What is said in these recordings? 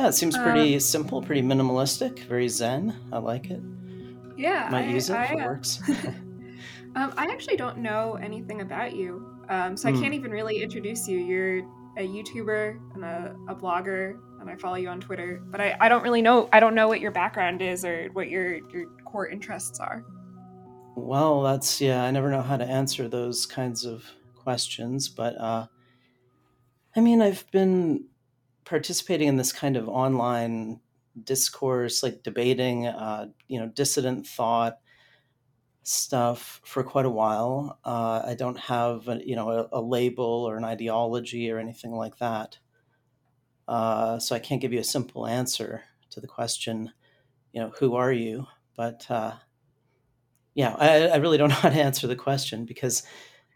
Yeah, it seems pretty um, simple, pretty minimalistic, very zen. I like it. Yeah, might I, use it I, if it works. um, I actually don't know anything about you, um, so I can't hmm. even really introduce you. You're a YouTuber and a, a, blogger, and I follow you on Twitter. But I, I don't really know. I don't know what your background is or what your your core interests are. Well, that's yeah. I never know how to answer those kinds of questions, but uh, I mean, I've been participating in this kind of online discourse, like debating, uh, you know, dissident thought stuff for quite a while. Uh, I don't have, a, you know, a, a, label or an ideology or anything like that. Uh, so I can't give you a simple answer to the question, you know, who are you? But uh, yeah, I, I, really don't know how to answer the question because,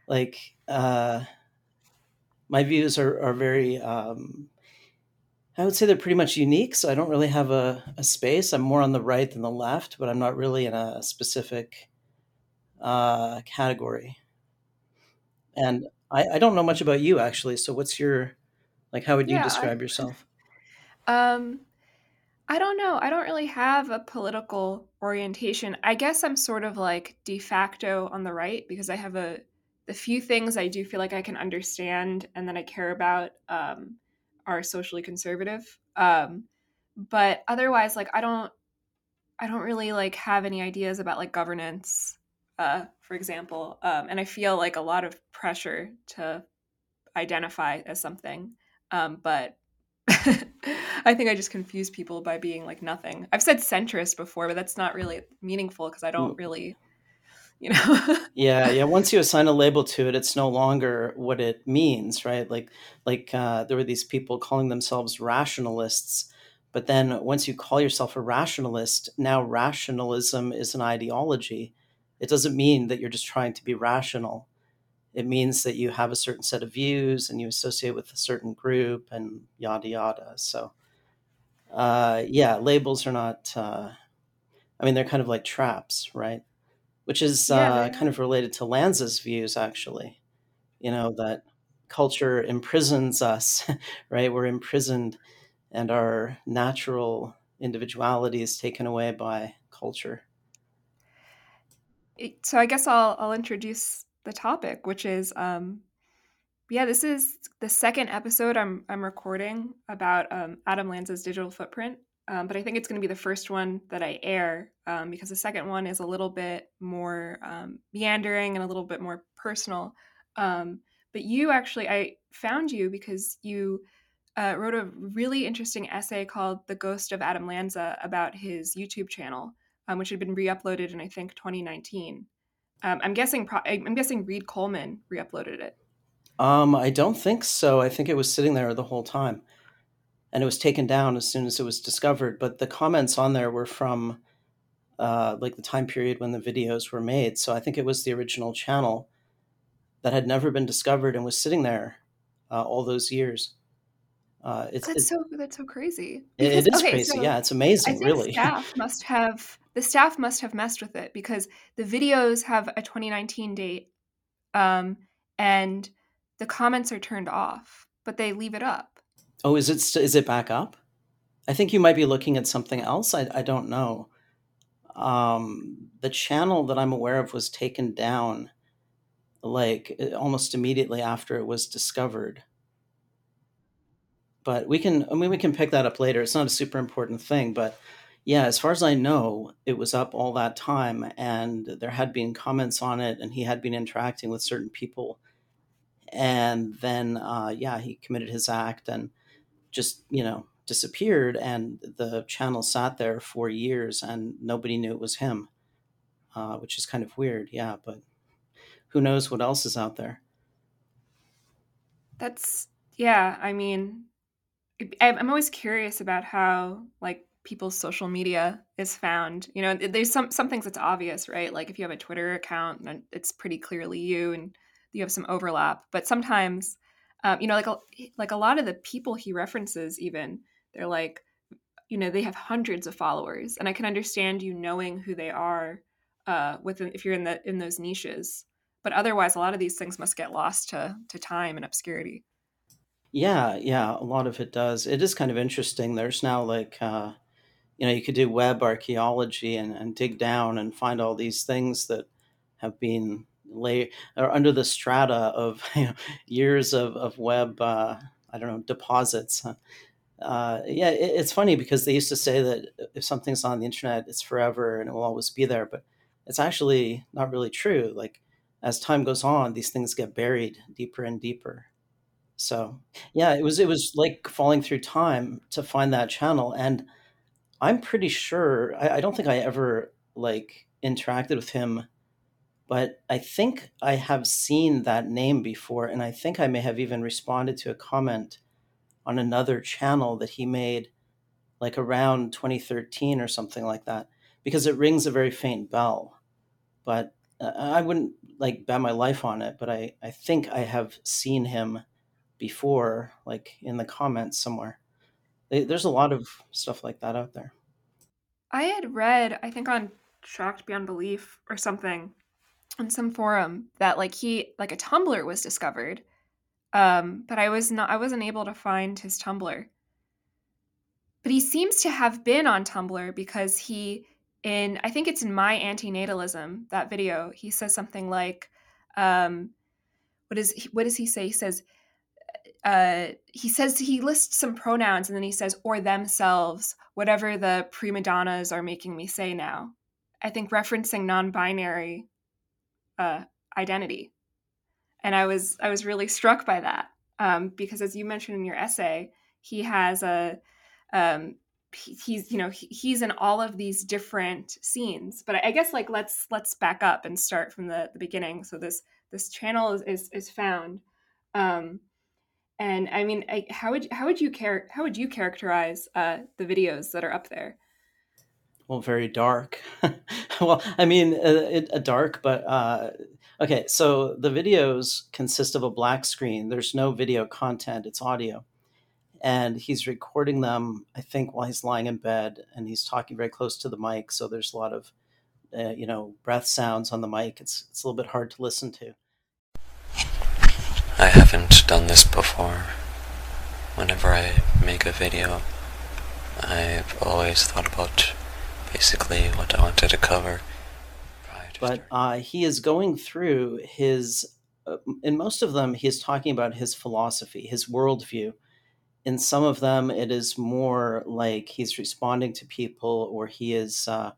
like, uh, my views are, are very um, I would say they're pretty much unique. So I don't really have a, a space. I'm more on the right than the left, but I'm not really in a specific uh, category. And I, I don't know much about you actually. So what's your like? How would you yeah, describe I, yourself? Um, I don't know. I don't really have a political orientation. I guess I'm sort of like de facto on the right because I have a the few things I do feel like I can understand and that I care about. Um, are socially conservative. Um, but otherwise, like I don't, I don't really like have any ideas about like governance, uh, for example. Um, and I feel like a lot of pressure to identify as something. Um, but I think I just confuse people by being like nothing. I've said centrist before, but that's not really meaningful because I don't really you know? Yeah yeah once you assign a label to it it's no longer what it means right? Like like uh, there were these people calling themselves rationalists but then once you call yourself a rationalist now rationalism is an ideology. It doesn't mean that you're just trying to be rational. It means that you have a certain set of views and you associate with a certain group and yada yada. So uh, yeah labels are not uh, i mean they're kind of like traps right which is yeah, uh, kind of related to Lanza's views, actually. You know, that culture imprisons us, right? We're imprisoned, and our natural individuality is taken away by culture. So I guess I'll I'll introduce the topic, which is um, yeah, this is the second episode I'm I'm recording about um, Adam Lanza's digital footprint, um, but I think it's going to be the first one that I air um, because the second one is a little bit more um, meandering and a little bit more personal. Um, but you actually, I found you because you uh, wrote a really interesting essay called "The Ghost of Adam Lanza" about his YouTube channel, um, which had been re-uploaded in I think 2019. Um, I'm guessing pro- I'm guessing Reed Coleman re-uploaded it. Um, I don't think so. I think it was sitting there the whole time and it was taken down as soon as it was discovered. But the comments on there were from uh, like the time period when the videos were made. So I think it was the original channel that had never been discovered and was sitting there uh, all those years. Uh, it's, that's it's, so that's so crazy. Because, it is okay, crazy. So yeah, it's amazing. really, staff must have the staff must have messed with it because the videos have a 2019 date, um, and the comments are turned off, but they leave it up. Oh, is it is it back up? I think you might be looking at something else. I I don't know. Um, the channel that I'm aware of was taken down like almost immediately after it was discovered. But we can I mean we can pick that up later. It's not a super important thing, but yeah, as far as I know, it was up all that time and there had been comments on it and he had been interacting with certain people. And then uh, yeah, he committed his act and just you know disappeared and the channel sat there for years and nobody knew it was him uh, which is kind of weird yeah but who knows what else is out there. That's yeah i mean i'm always curious about how like people's social media is found you know there's some some things that's obvious right? Like if you have a twitter account it's pretty clearly you and you have some overlap but sometimes um, you know like a, like a lot of the people he references even they're like you know they have hundreds of followers and i can understand you knowing who they are uh, within if you're in the in those niches but otherwise a lot of these things must get lost to to time and obscurity Yeah, yeah, a lot of it does. It is kind of interesting. There's now like uh, you know, you could do web archaeology and, and dig down and find all these things that have been lay or under the strata of you know, years of, of web uh, I don't know deposits. Uh, yeah, it, it's funny because they used to say that if something's on the internet, it's forever and it will always be there, but it's actually not really true. Like as time goes on, these things get buried deeper and deeper. So yeah, it was it was like falling through time to find that channel, and I'm pretty sure I, I don't think I ever like interacted with him, but I think I have seen that name before, and I think I may have even responded to a comment on another channel that he made like around 2013 or something like that because it rings a very faint bell. But i wouldn't like bet my life on it but i i think i have seen him before like in the comments somewhere. There's a lot of stuff like that out there. I had read, I think on Shocked Beyond Belief or something, on some forum that like he like a Tumblr was discovered. Um, but I was not I wasn't able to find his Tumblr. But he seems to have been on Tumblr because he in I think it's in My Antinatalism, that video, he says something like, um, what is what does he say? He says uh, he says he lists some pronouns and then he says or themselves whatever the prima donnas are making me say now i think referencing non-binary uh, identity. And i was i was really struck by that um, because as you mentioned in your essay he has a um, he, he's you know he, he's in all of these different scenes. But I, I guess like let's let's back up and start from the, the beginning. So this this channel is is, is found. Um, and I mean, I, how would how would you care how would you characterize uh, the videos that are up there? Well very dark. Well i mean uh, it, uh, dark but uh, okay so the videos consist of a black screen. There's no video content it's audio. And he's recording them i think while he's lying in bed and he's talking very close to the mic so there's a lot of uh, you know breath sounds on the mic. It's, it's a little bit hard to listen to. I haven't done this before. Whenever I make a video, I've always thought about basically what I wanted to cover. to but uh, he is going through his uh, in most of them he is talking about his philosophy his worldview in some of them it is more like he's responding to people or he is uh,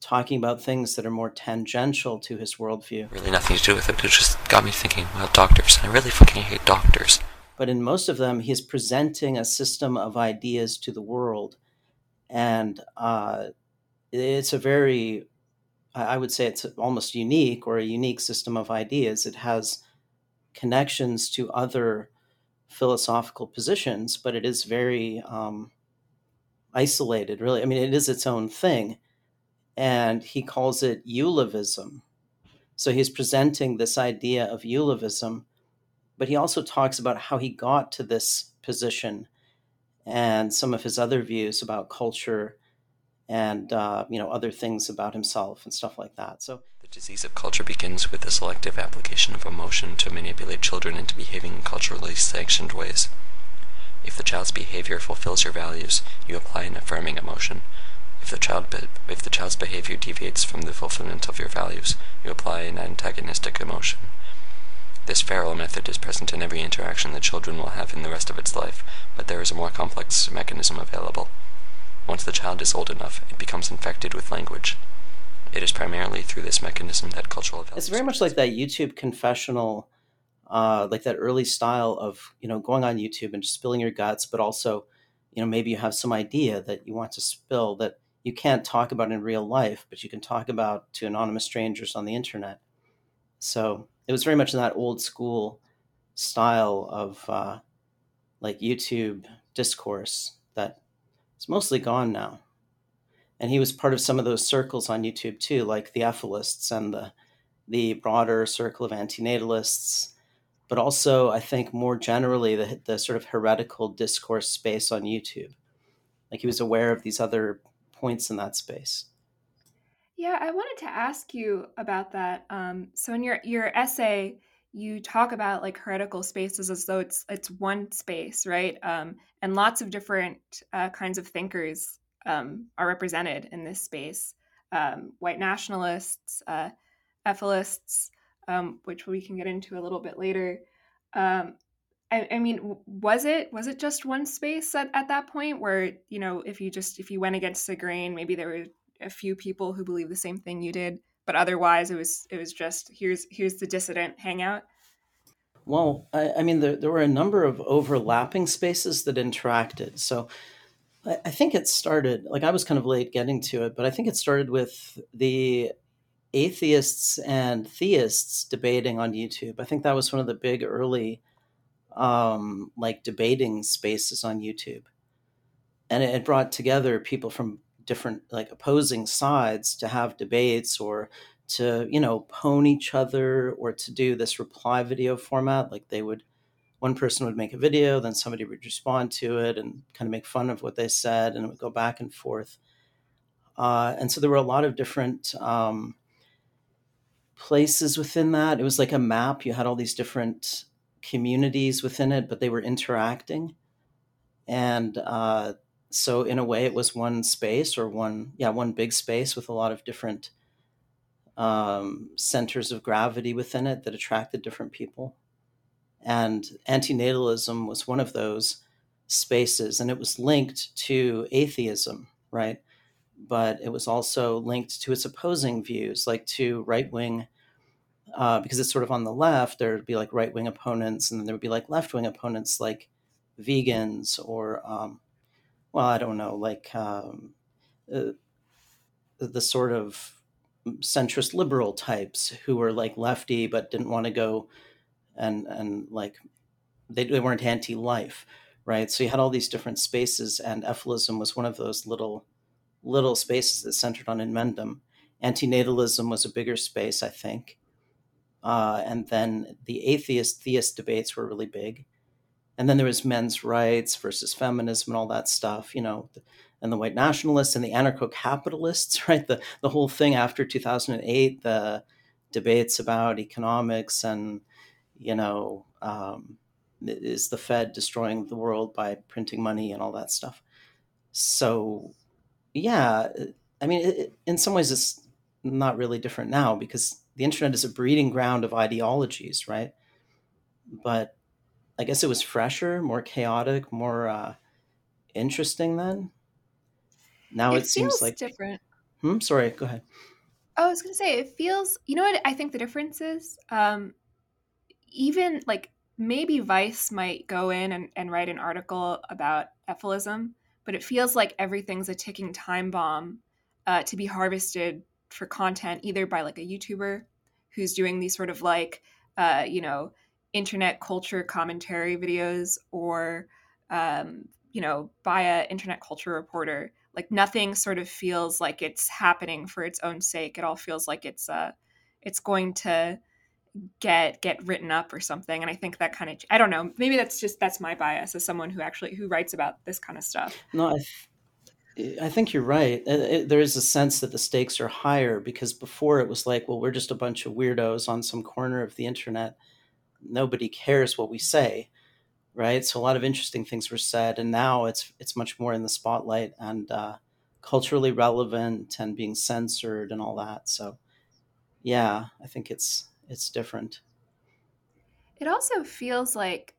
talking about things that are more tangential to his worldview really nothing to do with it, it just got me thinking about doctors. I really fucking hate doctors. but in most of them he's presenting a system of ideas to the world and uh, it's a very i would say it's almost unique or a unique system of ideas. It has connections to other philosophical positions but it is very um, isolated really. I mean it is its own thing and he calls it eulavism so he's presenting this idea of eulavism but he also talks about how he got to this position and some of his other views about culture and uh, you know other things about himself and stuff like that. So The disease of culture begins with the selective application of emotion to manipulate children into behaving in culturally sanctioned ways. If the child's behavior fulfills your values, you apply an affirming emotion. If the child be- if the child's behavior deviates from the fulfillment of your values, you apply an antagonistic emotion. This feral method is present in every interaction that children will have in the rest of its life, but there is a more complex mechanism available. Once the child is old enough, it becomes infected with language. It is primarily through this mechanism that cultural values. it's very much like that YouTube confessional, uh, like that early style of you know going on YouTube and spilling your guts, but also you know maybe you have some idea that you want to spill that you can't talk about in real life, but you can talk about to anonymous strangers on the internet. So it was very much in that old school style of uh, like YouTube discourse it's mostly gone now. And he was part of some of those circles on YouTube too, like the efilists and the the broader circle of antinatalists, but also I think more generally the the sort of heretical discourse space on YouTube. Like he was aware of these other points in that space. Yeah, I wanted to ask you about that. Um, so in your your essay, you talk about like heretical spaces as though it's it's one space, right? Um, and lots of different uh, kinds of thinkers um, are represented in this space. Um, white nationalists, uh, ethicists, um, which we can get into a little bit later. Um, I, I, mean, was it was it just one space at, at that point where you know if you just if you went against the grain, maybe there were a few people who believe the same thing you did, but otherwise it was it was just here's here's the dissident hangout. Well, I, I mean, there, there were a number of overlapping spaces that interacted. So I, I think it started like I was kind of late getting to it, but I think it started with the atheists and theists debating on YouTube. I think that was one of the big early um, like debating spaces on YouTube, and it, it brought together people from different like opposing sides to have debates or to you know pwn each other or to do this reply video format like they would one person would make a video then somebody would respond to it and kind of make fun of what they said and it would go back and forth uh, and so there were a lot of different um, places within that. It was like a map. You had all these different communities within it, but they were interacting. And uh, so, in a way, it was one space or one, yeah, one big space with a lot of different um, centers of gravity within it that attracted different people. And antinatalism was one of those spaces, and it was linked to atheism, right? But it was also linked to its opposing views, like to right wing uh, because it's sort of on the left, there would be like right wing opponents, and then there would be like left wing opponents, like vegans or, um, well, I don't know, like um, uh, the sort of centrist liberal types who were like lefty but didn't want to go and and like they, they weren't anti-life right? So you had all these different spaces and efilism was one of those little little spaces that centered on Inmendham antinatalism was a bigger space i think. Uh, and then the atheist theist debates were really big. And then there was men's rights versus feminism and all that stuff, you know, and the white nationalists and the anarcho capitalists, right? The, the whole thing after 2008, the debates about economics and, you know, um, is the Fed destroying the world by printing money and all that stuff. So, yeah, I mean, it, in some ways, it's not really different now because the internet is a breeding ground of ideologies, right? But I guess it was fresher, more chaotic, more uh, interesting then. Now it, it seems like different. Hmm. Sorry. Go ahead. Oh, I was gonna say it feels. You know what I think the difference is. Um, even like maybe Vice might go in and, and write an article about efilism, but it feels like everything's a ticking time bomb uh, to be harvested for content either by like a YouTuber who's doing these sort of like uh, you know internet culture commentary videos or um, you know by a internet culture reporter like nothing sort of feels like it's happening for its own sake it all feels like it's uh it's going to get get written up or something and i think that kind of i don't know maybe that's just that's my bias as someone who actually who writes about this kind of stuff no i I think you're right. It, it, there is a sense that the stakes are higher because before it was like, well, we're just a bunch of weirdos on some corner of the internet. Nobody cares what we say, right? So a lot of interesting things were said, and now it's it's much more in the spotlight and uh, culturally relevant and being censored and all that. So, yeah, I think it's it's different. It also feels like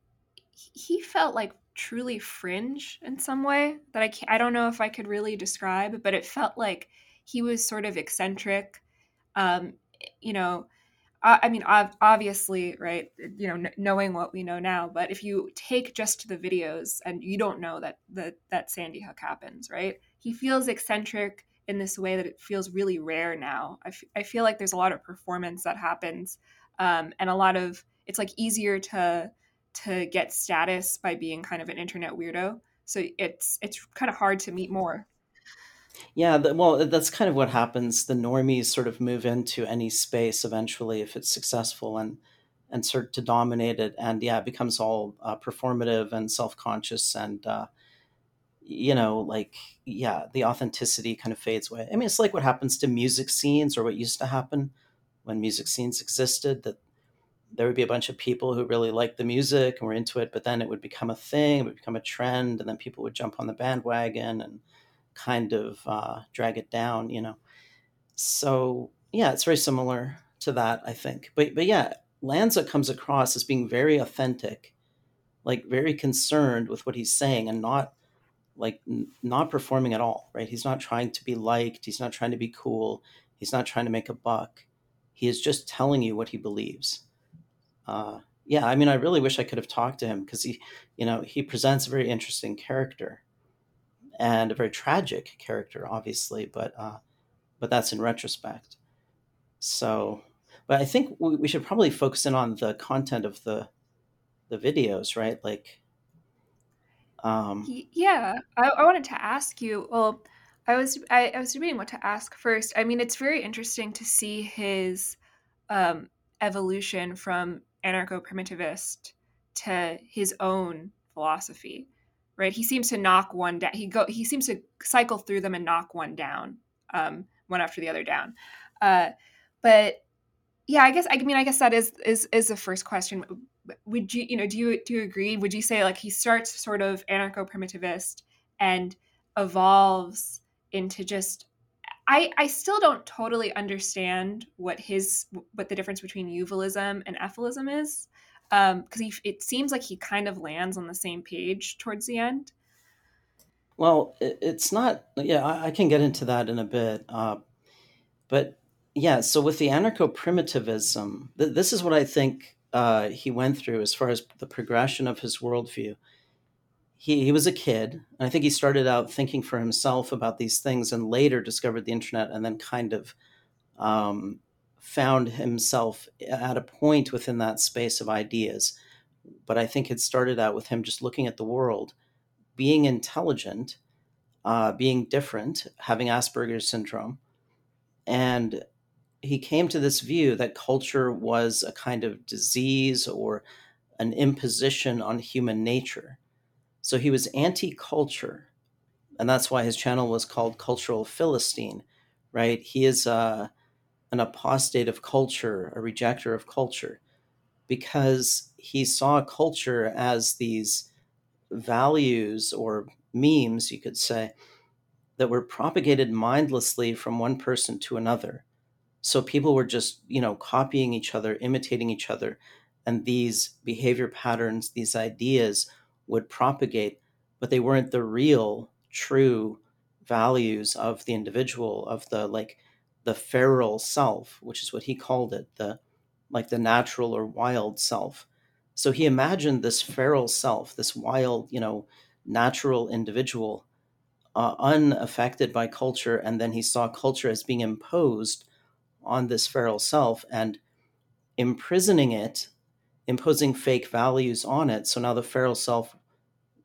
he felt like truly fringe in some way that I can't, I don't know if I could really describe, but it felt like he was sort of eccentric. Um, you know, I, mean, obviously, right? You know, knowing what we know now, but if you take just the videos and you don't know that that that Sandy Hook happens, right? He feels eccentric in this way that it feels really rare now. I, f- I feel like there's a lot of performance that happens, um, and a lot of it's like easier to to get status by being kind of an internet weirdo. So it's it's kind of hard to meet more. Yeah, the, well, that's kind of what happens. The normies sort of move into any space eventually if it's successful and and start to dominate it. And yeah, it becomes all uh, performative and self conscious and. Uh, you know, like, yeah, the authenticity kind of fades away. I mean, it's like what happens to music scenes or what used to happen when music scenes existed that there would be a bunch of people who really liked the music and were into it, but then it would become a thing, it would become a trend, and then people would jump on the bandwagon and kind of uh, drag it down, you know. So yeah, it's very similar to that, I think. But but yeah, Lanza comes across as being very authentic, like very concerned with what he's saying and not like n- not performing at all, right? He's not trying to be liked, he's not trying to be cool, he's not trying to make a buck. He is just telling you what he believes. Uh, yeah, I mean, I really wish I could have talked to him because he, you know, he presents a very interesting character and a very tragic character, obviously, but uh, but that's in retrospect. So, but I think we, we should probably focus in on the content of the the videos, right? Like, um, Yeah, I, I wanted to ask you. Well, I was I, I was debating what to ask first. I mean, it's very interesting to see his um, evolution from anarcho-primitivist to his own philosophy. Right? He seems to knock one down. He go. He seems to cycle through them and knock one down, um, one after the other down. Uh, but yeah, I guess I mean I guess that is is is the first question. Would you you know do you do you agree? Would you say like he starts sort of anarcho primitivist and evolves into just I I still don't totally understand what his what the difference between eulavism and efilism is because he it seems like he kind of lands on the same page towards the end. well, it, it's not. Yeah, I, I can get into that in a bit. Uh, but yeah, so with the anarcho primitivism, th- this is what I think uh, he went through as far as the progression of his worldview. He, he was a kid, and I think he started out thinking for himself about these things and later discovered the internet and then kind of um, found himself at a point within that space of ideas. But I think it started out with him just looking at the world, being intelligent, uh, being different, having Asperger's syndrome. And he came to this view that culture was a kind of disease or an imposition on human nature. So he was anti culture. And that's why his channel was called Cultural Philistine, right? He is uh, an apostate of culture, a rejecter of culture, because he saw culture as these values or memes, you could say, that were propagated mindlessly from one person to another. So people were just, you know, copying each other, imitating each other, and these behavior patterns, these ideas would propagate, but they weren't the real, true values of the individual, of the like the feral self, which is what he called it, the like the natural or wild self. So he imagined this feral self, this wild, you know, natural individual, uh, unaffected by culture, and then he saw culture as being imposed on this feral self and imprisoning it, imposing fake values on it. So now the feral self,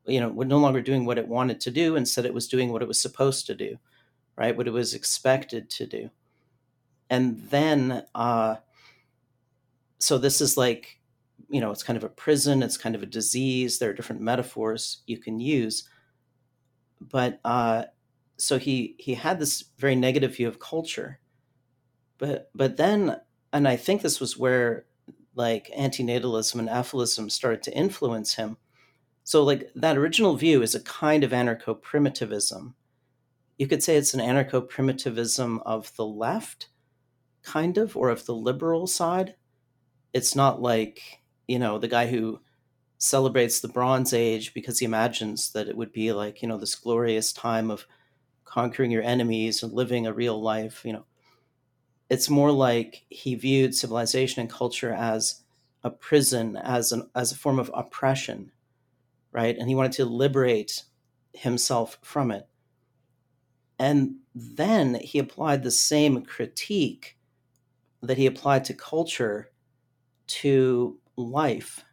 you know, was no longer doing what it wanted to do. Instead, it was doing what it was supposed to do, right? What it was expected to do. And then, uh, so this is like, you know, it's kind of a prison, it's kind of a disease. There are different metaphors you can use. But uh, so he he had this very negative view of culture but but then and i think this was where like antinatalism and efilism started to influence him so like that original view is a kind of anarcho-primitivism you could say it's an anarcho-primitivism of the left kind of or of the liberal side it's not like you know the guy who celebrates the bronze age because he imagines that it would be like you know this glorious time of conquering your enemies and living a real life you know it's more like he viewed civilization and culture as a prison, as an as a form of oppression, right? And he wanted to liberate himself from it. And then he applied the same critique that he applied to culture to life,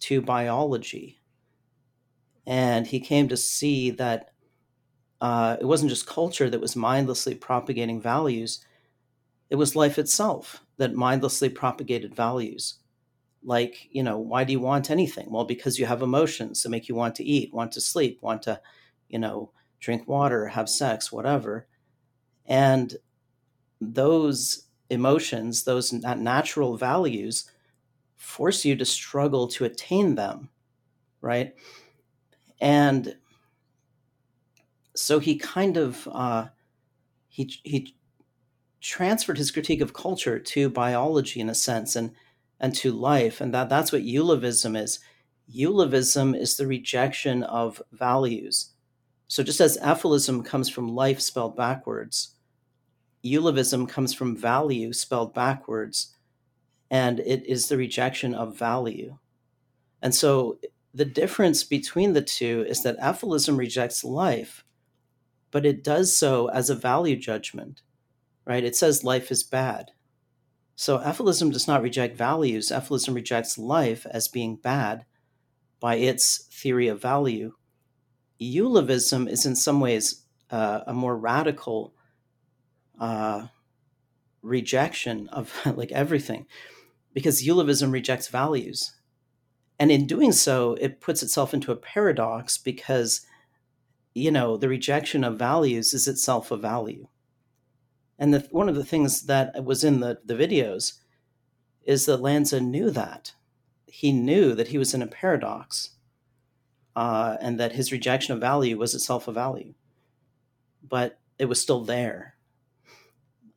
to biology. And he came to see that uh, it wasn't just culture that was mindlessly propagating values, it was life itself that mindlessly propagated values. Like, you know, why do you want anything? Well, because you have emotions that make you want to eat, want to sleep, want to, you know, drink water, have sex, whatever. And those emotions, those natural values, force you to struggle to attain them, right? And so he kind of uh, he he transferred his critique of culture to biology in a sense and and to life and that that's what eulavism is eulavism is the rejection of values so just as efilism comes from life spelled backwards eulavism comes from value spelled backwards and it is the rejection of value and so the difference between the two is that efilism rejects life but it does so as a value judgment right? It says life is bad. So efilism does not reject values. Efilism rejects life as being bad by its theory of value. Eulavism is in some ways uh, a more radical uh, rejection of like everything, because Eulavism rejects values, and in doing so, it puts itself into a paradox because you know the rejection of values is itself a value and the, one of the things that was in the, the videos is that Lanza knew that. He knew that he was in a paradox uh, and that his rejection of value was itself a value. But it was still there.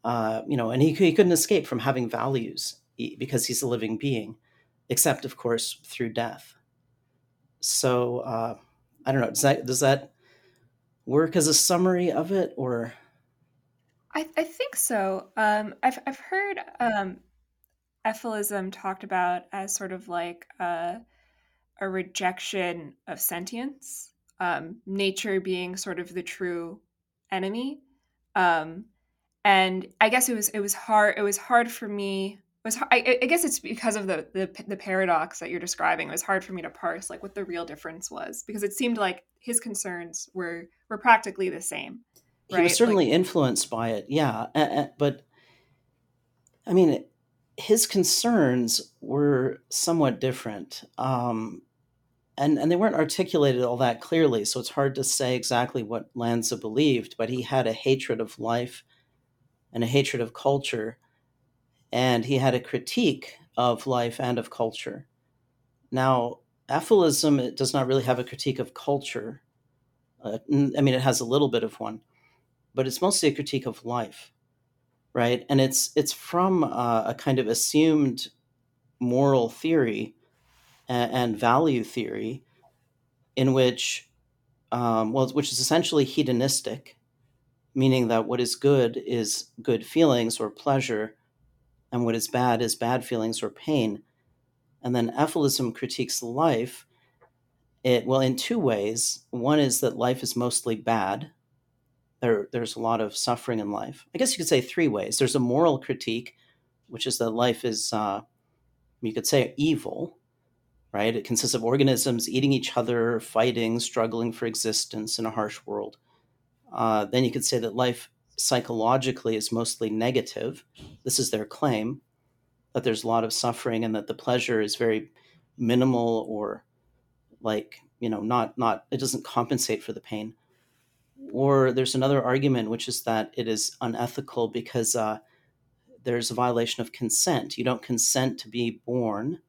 Uh, you know, and he, he couldn't escape from having values because he's a living being, except, of course, through death. So uh, I don't know. Does that does that work as a summary of it, or I, I think so. Um, I've I've heard um, efilism talked about as sort of like a, a rejection of sentience, um, nature being sort of the true enemy. Um, and I guess it was it was hard it was hard for me. It was I, I guess it's because of the, the the paradox that you're describing. It was hard for me to parse like what the real difference was because it seemed like his concerns were were practically the same he was certainly like, influenced by it yeah but i mean his concerns were somewhat different um, and and they weren't articulated all that clearly so it's hard to say exactly what lanza believed but he had a hatred of life and a hatred of culture and he had a critique of life and of culture now efilism does not really have a critique of culture uh, i mean it has a little bit of one but it's mostly a critique of life, right? And it's it's from uh, a kind of assumed moral theory and, and value theory, in which, um, well, which is essentially hedonistic, meaning that what is good is good feelings or pleasure, and what is bad is bad feelings or pain. And then efilism critiques life. It well in two ways. One is that life is mostly bad, there, there's a lot of suffering in life. I guess you could say three ways. There's a moral critique, which is that life is, uh, you could say, evil, right? It consists of organisms eating each other, fighting, struggling for existence in a harsh world. Uh, then you could say that life psychologically is mostly negative. This is their claim that there's a lot of suffering and that the pleasure is very minimal or like you know not not it doesn't compensate for the pain or there's another argument, which is that it is unethical because uh, there's a violation of consent. You don't consent to be born.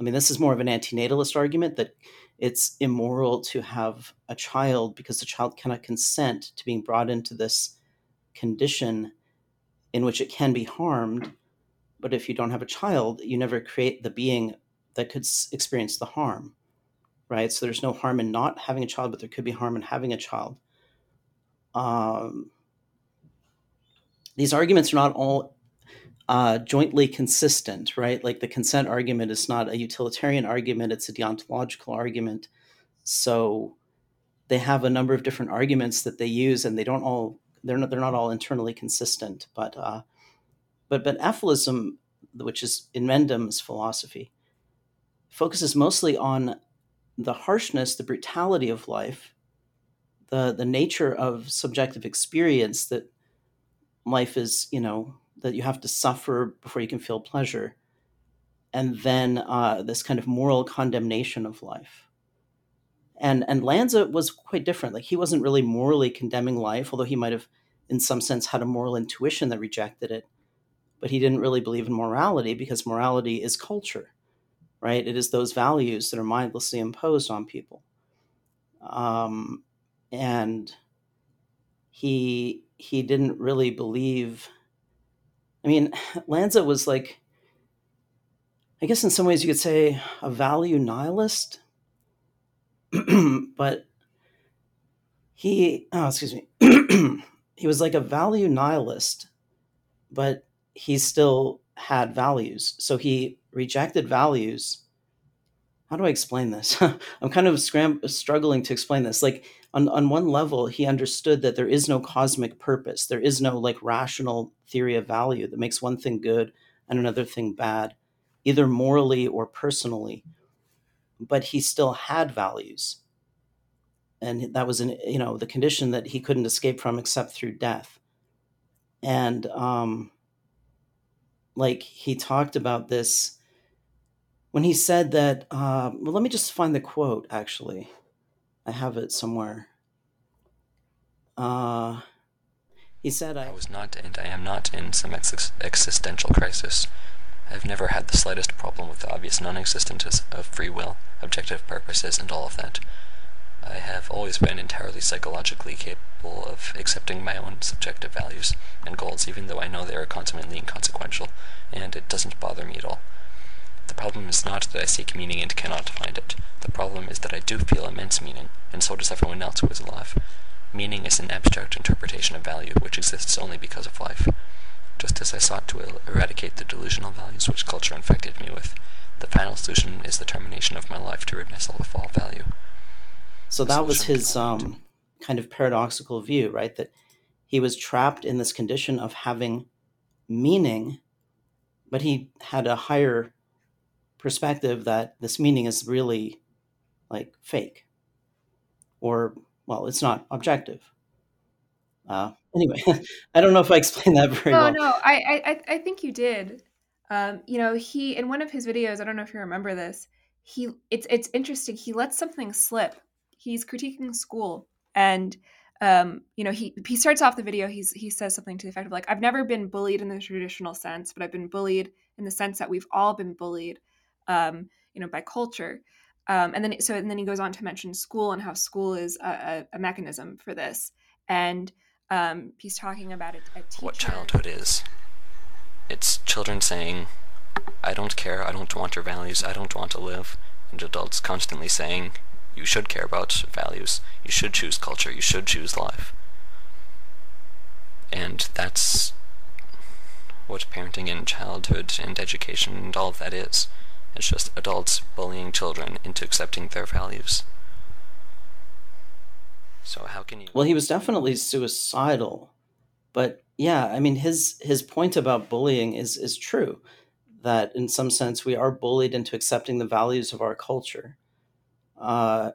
I mean, this is more of an antinatalist argument that it's immoral to have a child because the child cannot consent to being brought into this condition in which it can be harmed. But if you don't have a child, you never create the being that could experience the harm, right? So there's no harm in not having a child, but there could be harm in having a child um, these arguments are not all uh, jointly consistent, right? Like the consent argument is not a utilitarian argument, it's a deontological argument. So they have a number of different arguments that they use, and they don't all they're not they're not all internally consistent. But uh, but but efilism, which is Inmendham's philosophy, focuses mostly on the harshness, the brutality of life, the the nature of subjective experience that life is you know that you have to suffer before you can feel pleasure and then uh, this kind of moral condemnation of life and and lanza was quite different like he wasn't really morally condemning life although he might have in some sense had a moral intuition that rejected it but he didn't really believe in morality because morality is culture right? It is those values that are mindlessly imposed on people. Um, and he he didn't really believe. I mean, Lanza was like, I guess in some ways you could say a value nihilist, but he oh excuse me he was like a value nihilist but he still had values. So he rejected values. How do i explain this? I'm kind of scram- struggling to explain this. Like on, on one level he understood that there is no cosmic purpose. There is no like rational theory of value that makes one thing good and another thing bad either morally or personally. But he still had values. And that was an you know the condition that he couldn't escape from except through death. And um like he talked about this when he said that uh, well let me just find the quote actually i have it somewhere uh he said I i was not and I am not in some ex- existential crisis. I have never had the slightest problem with the obvious non-existence of free will, objective purposes, and all of that. I have always been entirely psychologically capable of accepting my own subjective values and goals, even though I know they are consummately inconsequential, and it doesn't bother me at all. The problem is not that I seek meaning and cannot find it. The problem is that I do feel immense meaning, and so does everyone else who is alive. Meaning is an abstract interpretation of value which exists only because of life. Just as I sought to er- eradicate the delusional values which culture infected me with, the final solution is the termination of my life to rid myself of all value. so that was his um kind of paradoxical view right that he was trapped in this condition of having meaning but he had a higher perspective that this meaning is really like fake or well it's not objective uh, anyway i don't know if i explained that very No, well no, I, I, I I think you did. Um, you know, he in one of his videos, I don't know if you remember this. He, it's it's interesting. He lets something slip. He's critiquing school, and um, you know, he he starts off the video. He's he says something to the effect of like, "I've never been bullied in the traditional sense, but I've been bullied in the sense that we've all been bullied, um, you know, by culture." Um, and then so and then he goes on to mention school and how school is a, a, a mechanism for this, and um, he's talking about a, a teacher. What childhood is. It's children saying, I don't care, I don't want your values, I don't want to live, and adults constantly saying, you should care about values, you should choose culture, you should choose life. And that's what parenting and childhood and education and all of that is. It's just adults bullying children into accepting their values. So how can you well he was definitely suicidal. But yeah i mean his his point about bullying is is true that in some sense we are bullied into accepting the values of our culture. Uh,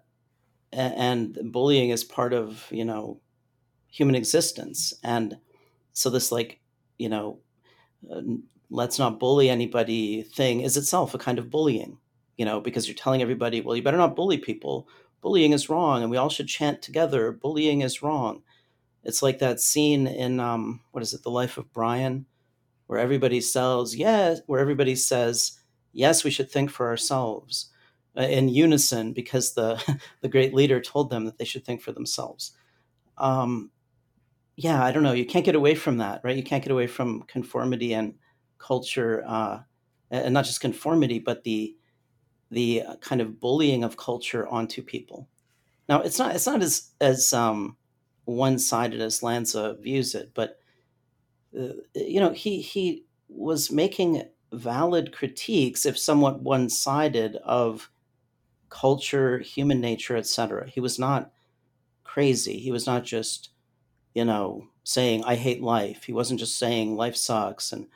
a- and bullying is part of you know human existence. And so this like you know uh, let's not bully anybody thing is itself a kind of bullying you know because you're telling everybody well you better not bully people. Bullying is wrong and we all should chant together bullying is wrong it's like that scene in um, what is it the life of brian where everybody says yes where everybody says yes we should think for ourselves uh, in unison because the the great leader told them that they should think for themselves. Um, yeah i don't know you can't get away from that right? You can't get away from conformity and culture uh, and not just conformity but the the uh, kind of bullying of culture onto people. Now it's not it's not as as um, one-sided as lanza views it but uh, you know he he was making valid critiques if somewhat one-sided of culture human nature etc he was not crazy. He was not just you know saying i hate life. He wasn't just saying life sucks and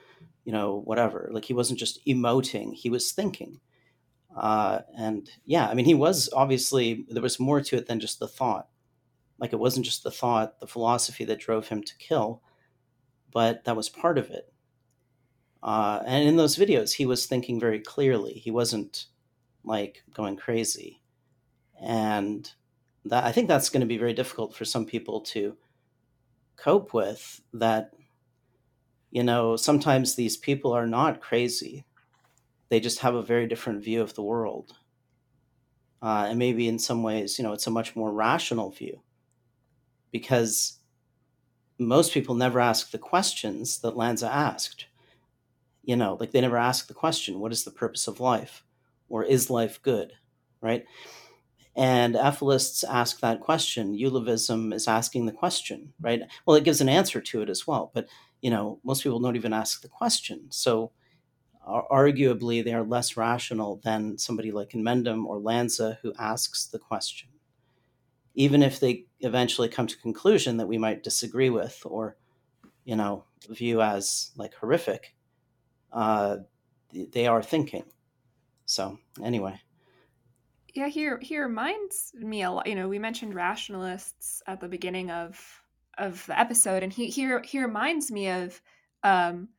you know whatever. Like he wasn't just emoting he was thinking. Uh, and yeah i mean he was obviously there was more to it than just the thought. Like it wasn't just the thought the philosophy that drove him to kill but that was part of it. Uh, and in those videos he was thinking very clearly. He wasn't like going crazy. And that i think that's going to be very difficult for some people to cope with that you know sometimes these people are not crazy they just have a very different view of the world. Uh, and maybe in some ways, you know, it's a much more rational view because most people never ask the questions that Lanza asked. You know, like they never ask the question, what is the purpose of life? Or is life good? Right? And efilists ask that question. Eulavism is asking the question, right? Well, it gives an answer to it as well, but you know, most people don't even ask the question. So arguably they are less rational than somebody like Inmendham or Lanza who asks the question. Even if they eventually come to conclusion that we might disagree with or, you know, view as like horrific, uh, they are thinking. So anyway. Yeah, he he reminds me a lot. You know, we mentioned rationalists at the beginning of of the episode, and he he he reminds me of um,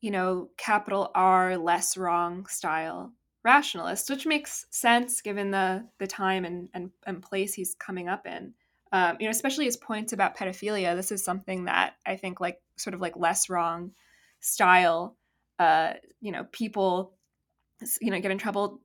you know, capital R less wrong style rationalist, which makes sense given the the time and and, and place he's coming up in. Um, you know, especially his points about pedophilia. This is something that I think like sort of like less wrong style. Uh, you know, people, you know, get in trouble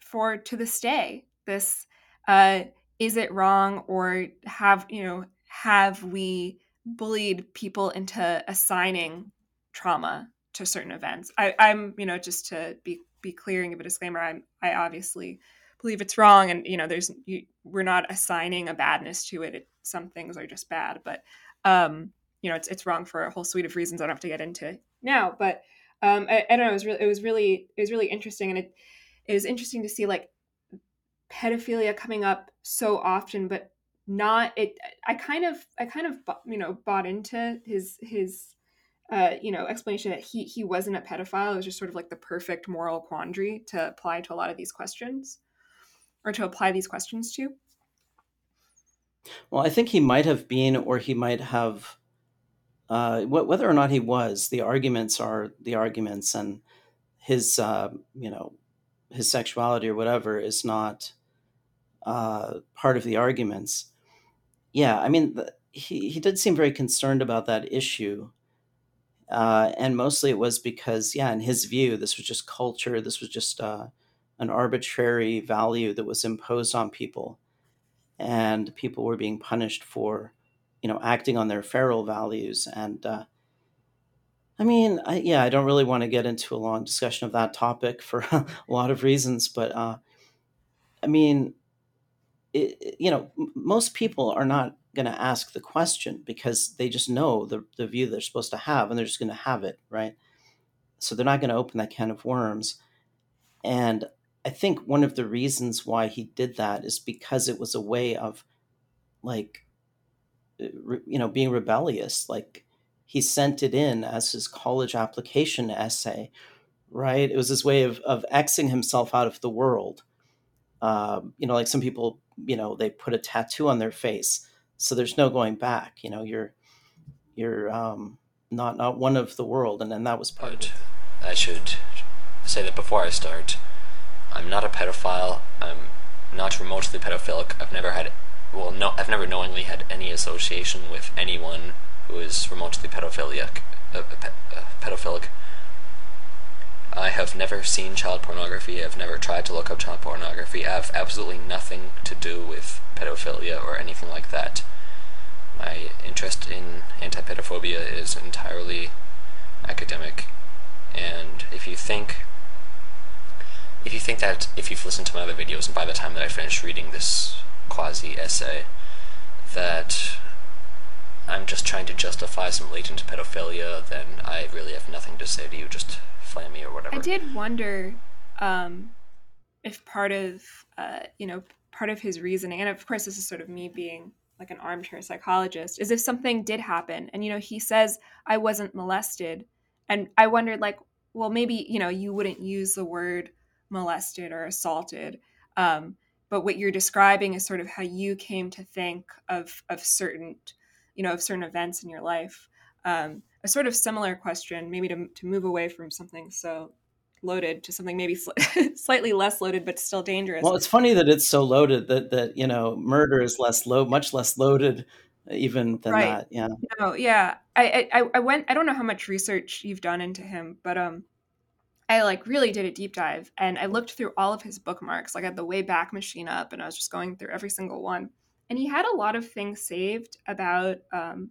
for to this day. This uh, is it wrong or have you know have we bullied people into assigning trauma to certain events. I, I'm, you know, just to be be clear and give a disclaimer, I'm I obviously believe it's wrong, and you know, there's you, we're not assigning a badness to it. it. Some things are just bad, but um, you know, it's it's wrong for a whole suite of reasons I don't have to get into now. But um, I, I don't know. It was really it was really it was really interesting, and it it was interesting to see like pedophilia coming up so often, but not it. I kind of I kind of you know bought into his his uh, you know, explanation that he he wasn't a pedophile. It was just sort of like the perfect moral quandary to apply to a lot of these questions, or to apply these questions to. Well, I think he might have been, or he might have. Uh, whether or not he was, the arguments are the arguments, and his, uh, you know, his sexuality or whatever is not uh, part of the arguments. Yeah, I mean, the, he he did seem very concerned about that issue uh, and mostly it was because, yeah, in his view, this was just culture. This was just uh, an arbitrary value that was imposed on people, and people were being punished for, you know, acting on their feral values. And uh, I mean, I, yeah, I don't really want to get into a long discussion of that topic for a lot of reasons, but uh, I mean, it, you know, most people are not going to ask the question because they just know the, the view they're supposed to have and they're just going to have it, right? So they're not going to open that can of worms. And I think one of the reasons why he did that is because it was a way of like, uh, you know, being rebellious. Like he sent it in as his college application essay, right? It was his way of, of Xing himself out of the world. Um, you know, like some people, you know, they put a tattoo on their face so there's no going back. You know, you're you're um, not not one of the world, and then that was part but of it. I should say that before I start, I'm not a pedophile. I'm not remotely pedophilic. I've never had well, no, I've never knowingly had any association with anyone who is remotely pedophilic. Uh, uh, pedophilic. I have never seen child pornography. I've never tried to look up child pornography. I have absolutely nothing to do with pedophilia or anything like that. My interest in anti-pedophobia is entirely academic, and if you think if you think that if you've listened to my other videos and by the time that I finish reading this quasi essay that I'm just trying to justify some latent pedophilia, then I really have nothing to say to you. Just flame me or whatever. I did wonder um, if part of uh, you know part of his reasoning, and of course this is sort of me being like an armchair psychologist, is if something did happen, and you know he says I wasn't molested, and I wondered like, well maybe you know you wouldn't use the word molested or assaulted. Um, but what you're describing is sort of how you came to think of of certain you know of certain events in your life um, a sort of similar question maybe to, to move away from something so loaded to something maybe sl- slightly less loaded but still dangerous. Well, it's funny that it's so loaded that that you know murder is less low, much less loaded even than right. that. Yeah. No, yeah. I, I I went. I don't know how much research you've done into him, but um, I like really did a deep dive and I looked through all of his bookmarks. Like I had the Wayback Machine up and I was just going through every single one. And he had a lot of things saved about um,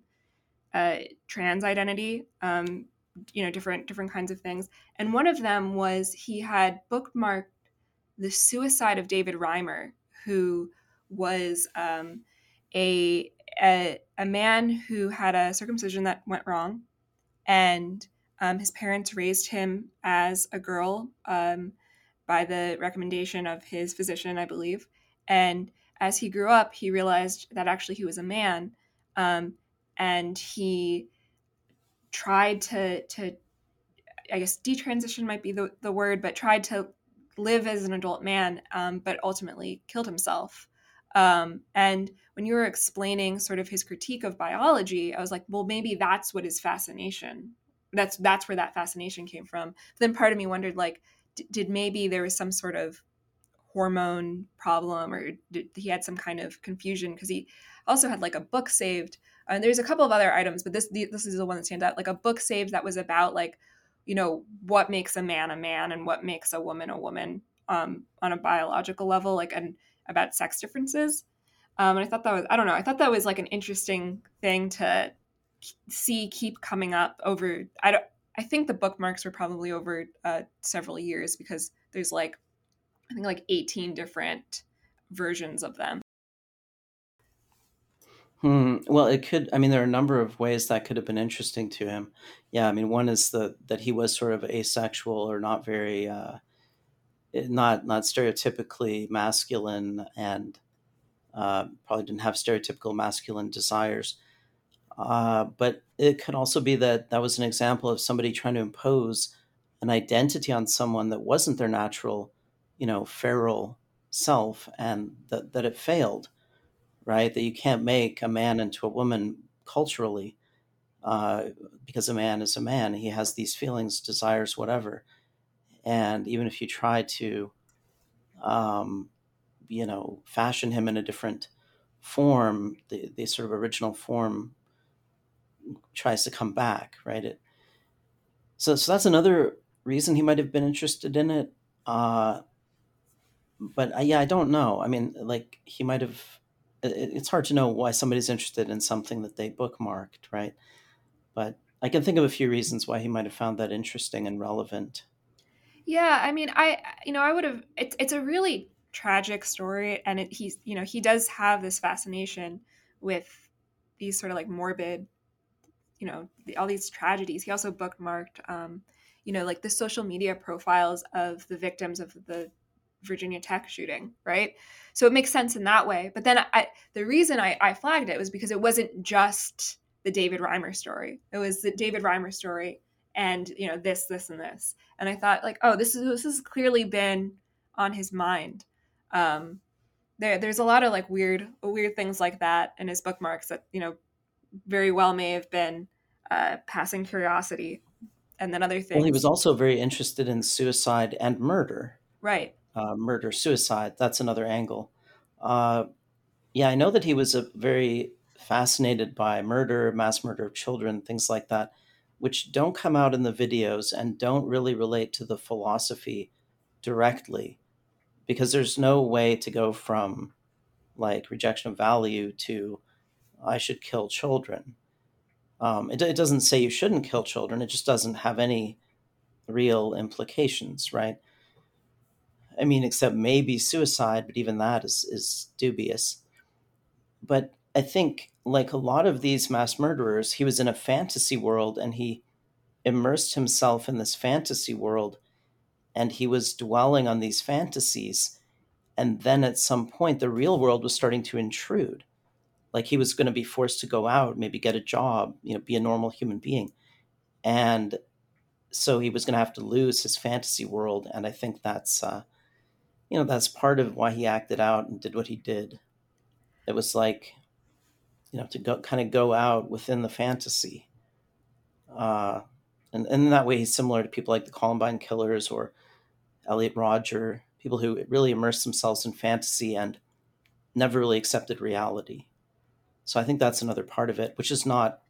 uh, trans identity, um, you know, different different kinds of things. And one of them was he had bookmarked the suicide of David Reimer, who was um, a, a a man who had a circumcision that went wrong, and um, his parents raised him as a girl um, by the recommendation of his physician, I believe. And as he grew up, he realized that actually he was a man, um, and he tried to to I guess detransition might be the, the word, but tried to live as an adult man, um, but ultimately killed himself. Um, and when you were explaining sort of his critique of biology, I was like, well, maybe that's what his fascination. That's that's where that fascination came from. But then part of me wondered, like, d- did maybe there was some sort of hormone problem, or he had some kind of confusion because he also had like a book saved. And there's a couple of other items, but this this is the one that stands out. Like a book saved that was about like you know what makes a man a man and what makes a woman a woman um, on a biological level like and about sex differences um, and i thought that was i don't know i thought that was like an interesting thing to see keep coming up over i don't i think the bookmarks were probably over uh, several years because there's like i think like 18 different versions of them Hmm. Well, it could. I mean, there are a number of ways that could have been interesting to him. Yeah. I mean, one is the that he was sort of asexual or not very, uh, eh, not not stereotypically masculine, and uh, probably didn't have stereotypical masculine desires. Uh, but it could also be that that was an example of somebody trying to impose an identity on someone that wasn't their natural, you know, feral self, and that that it failed right? That you can't make a man into a woman culturally uh, because a man is a man. He has these feelings, desires, whatever. And even if you try to, um, you know, fashion him in a different form, the, the sort of original form tries to come back, right? It, so, so that's another reason he might have been interested in it. Uh, but uh, yeah, I don't know. I mean, like he might have it's hard to know why somebody's interested in something that they bookmarked, right? But I can think of a few reasons why he might have found that interesting and relevant. Yeah, I mean, I you know, I would have. It's it's a really tragic story, and it, he's you know he does have this fascination with these sort of like morbid, you know, the, all these tragedies. He also bookmarked, um, you know, like the social media profiles of the victims of the Virginia Tech shooting, right? So it makes sense in that way. But then I, the reason I, I flagged it was because it wasn't just the David Reimer story. It was the David Reimer story and you know this, this, and this. And I thought like, oh, this is this has clearly been on his mind. Um, there, there's a lot of like weird, weird things like that in his bookmarks that you know very well may have been uh, passing curiosity, and then other things. Well, he was also very interested in suicide and murder. Right uh, murder suicide. That's another angle. Uh, yeah, I know that he was very fascinated by murder, mass murder of children, things like that, which don't come out in the videos and don't really relate to the philosophy directly, because there's no way to go from like rejection of value to I should kill children. Um, it, it doesn't say you shouldn't kill children. It just doesn't have any real implications, right? I mean, except maybe suicide, but even that is, is dubious. But I think, like a lot of these mass murderers, he was in a fantasy world and he immersed himself in this fantasy world and he was dwelling on these fantasies. And then at some point, the real world was starting to intrude. Like he was going to be forced to go out, maybe get a job, you know, be a normal human being. And so he was going to have to lose his fantasy world. And I think that's, uh, you know that's part of why he acted out and did what he did. It was like you know to go kind of go out within the fantasy. Uh, and, and in that way he's similar to people like the columbine killers or elliot rodger people who really immersed themselves in fantasy and never really accepted reality. So i think that's another part of it which is not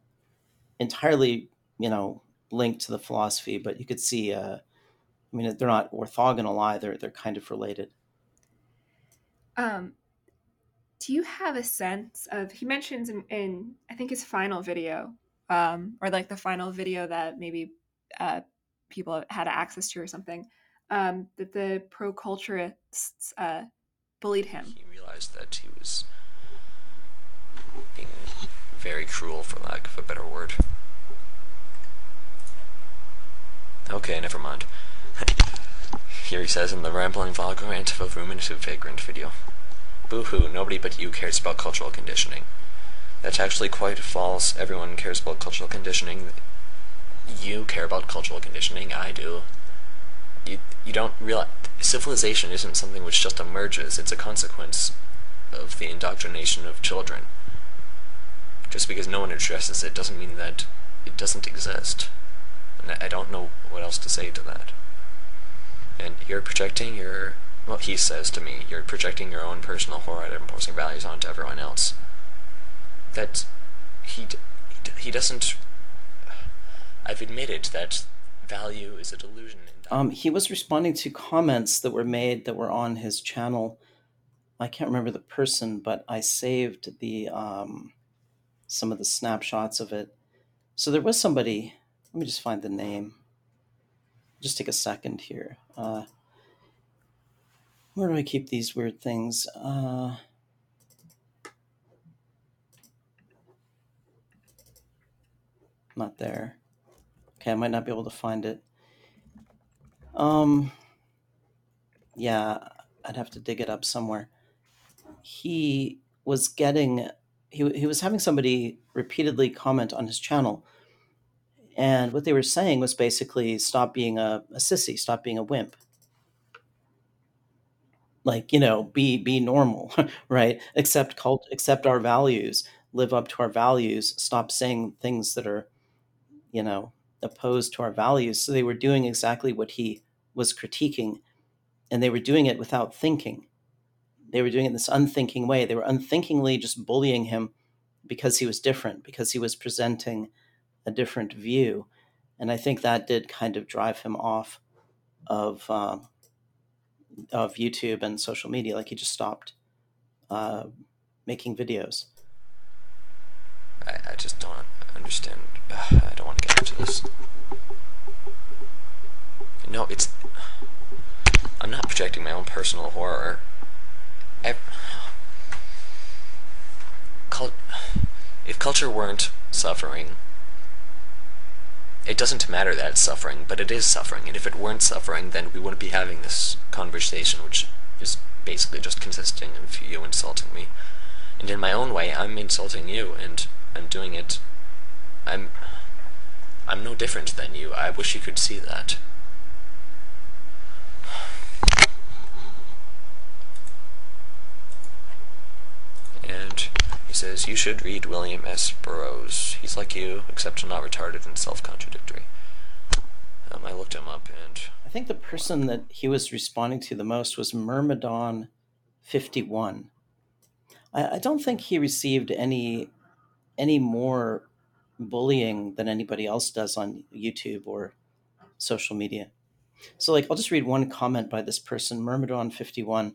entirely you know linked to the philosophy but you could see a, I mean, they're not orthogonal either. They're kind of related. Um, do you have a sense of? He mentions in, in I think his final video, um, or like the final video that maybe uh, people had access to or something, um, that the pro culturists uh, bullied him. He realized that he was being very cruel, for lack of a better word. Okay, never mind. Here he says in the rambling vulgar antifa ruminative vagrant video. Boo-hoo, nobody but you cares about cultural conditioning. That's actually quite false. Everyone cares about cultural conditioning. You care about cultural conditioning, I do. You, you don't realize civilization isn't something which just emerges, it's a consequence of the indoctrination of children. Just because no one addresses it doesn't mean that it doesn't exist. And I don't know what else to say to that. And you're projecting your, well, he says to me, you're projecting your own personal horror and imposing values onto everyone else. That he, he doesn't. I've admitted that value is a delusion. Um, he was responding to comments that were made that were on his channel. I can't remember the person, but I saved the um, some of the snapshots of it. So there was somebody. Let me just find the name. Just take a second here. Uh, where do I keep these weird things? Uh, not there. Okay, I might not be able to find it. Um, yeah, I'd have to dig it up somewhere. He was getting, he, he was having somebody repeatedly comment on his channel. And what they were saying was basically stop being a, a sissy, stop being a wimp. Like, you know, be be normal, right? Accept cult accept our values, live up to our values, stop saying things that are, you know, opposed to our values. So they were doing exactly what he was critiquing, and they were doing it without thinking. They were doing it in this unthinking way. They were unthinkingly just bullying him because he was different, because he was presenting a different view. And I think that did kind of drive him off of um, of YouTube and social media. Like he just stopped uh, making videos. I, I just don't understand. I don't want to get into this. No, it's. I'm not projecting my own personal horror. I, if culture weren't suffering, it doesn't matter that it's suffering, but it is suffering. And if it weren't suffering, then we wouldn't be having this conversation, which is basically just consisting of you insulting me. And in my own way, I'm insulting you, and I'm doing it. I'm. I'm no different than you. I wish you could see that. And he says, You should read William S. Burroughs. He's like you, except not retarded and self contradictory. Um, I looked him up and. I think the person that he was responding to the most was Myrmidon51. I, I don't think he received any any more bullying than anybody else does on YouTube or social media. So, like, I'll just read one comment by this person, Myrmidon51,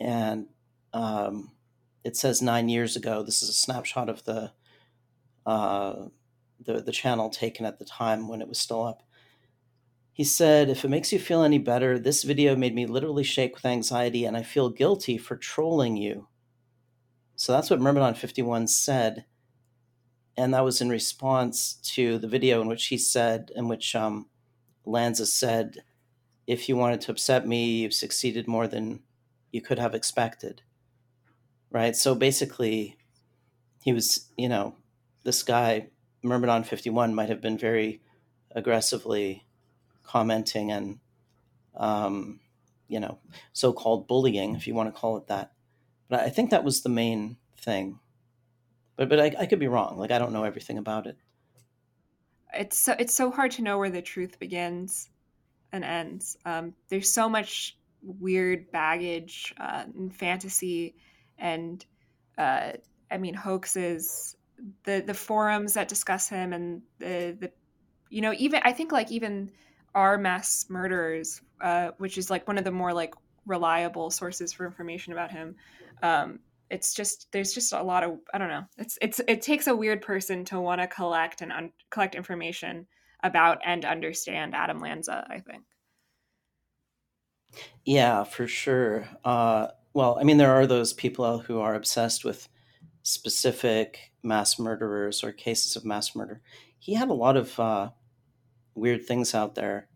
and um, it says nine years ago. This is a snapshot of the uh, the the channel taken at the time when it was still up. He said, "If it makes you feel any better, this video made me literally shake with anxiety, and I feel guilty for trolling you." So that's what Myrmidon 51 said, and that was in response to the video in which he said, in which um, Lanza said, "If you wanted to upset me, you've succeeded more than you could have expected." Right? So basically, he was, you know, this guy, Myrmidon 51, might have been very aggressively commenting and, um, you know, so called bullying, if you want to call it that. But I think that was the main thing. But, but I, I could be wrong. Like, I don't know everything about it. It's so, it's so hard to know where the truth begins and ends. Um, there's so much weird baggage uh, and fantasy and uh, I mean hoaxes, the the forums that discuss him, and the the you know even I think like even our mass murderers, uh, which is like one of the more like reliable sources for information about him. Um, it's just there's just a lot of I don't know. It's it's it takes a weird person to want to collect and un- collect information about and understand Adam Lanza. I think. Yeah, for sure. Uh, well, I mean, there are those people who are obsessed with specific mass murderers or cases of mass murder. He had a lot of uh, weird things out there.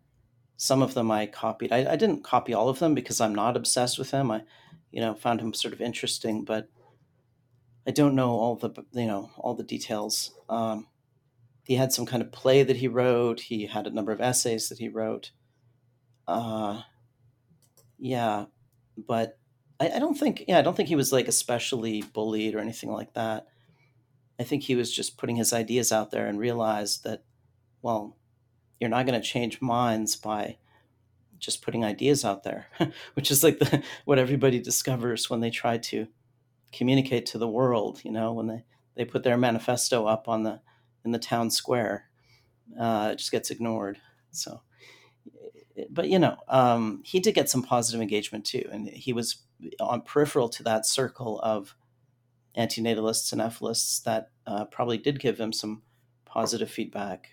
Some of them I copied. I, I didn't copy all of them because I'm not obsessed with him. I, you know, found him sort of interesting, but I don't know all the you know all the details. Um, he had some kind of play that he wrote. He had a number of essays that he wrote. Uh, yeah, but I, I don't think yeah I don't think he was like especially bullied or anything like that. I think he was just putting his ideas out there and realized that, well, you're not going to change minds by just putting ideas out there, which is like the, what everybody discovers when they try to communicate to the world. You know, when they they put their manifesto up on the in the town square, uh, it just gets ignored. So, but you know, um, he did get some positive engagement too, and he was on peripheral to that circle of antinatalists and efilists that uh, probably did give him some positive feedback.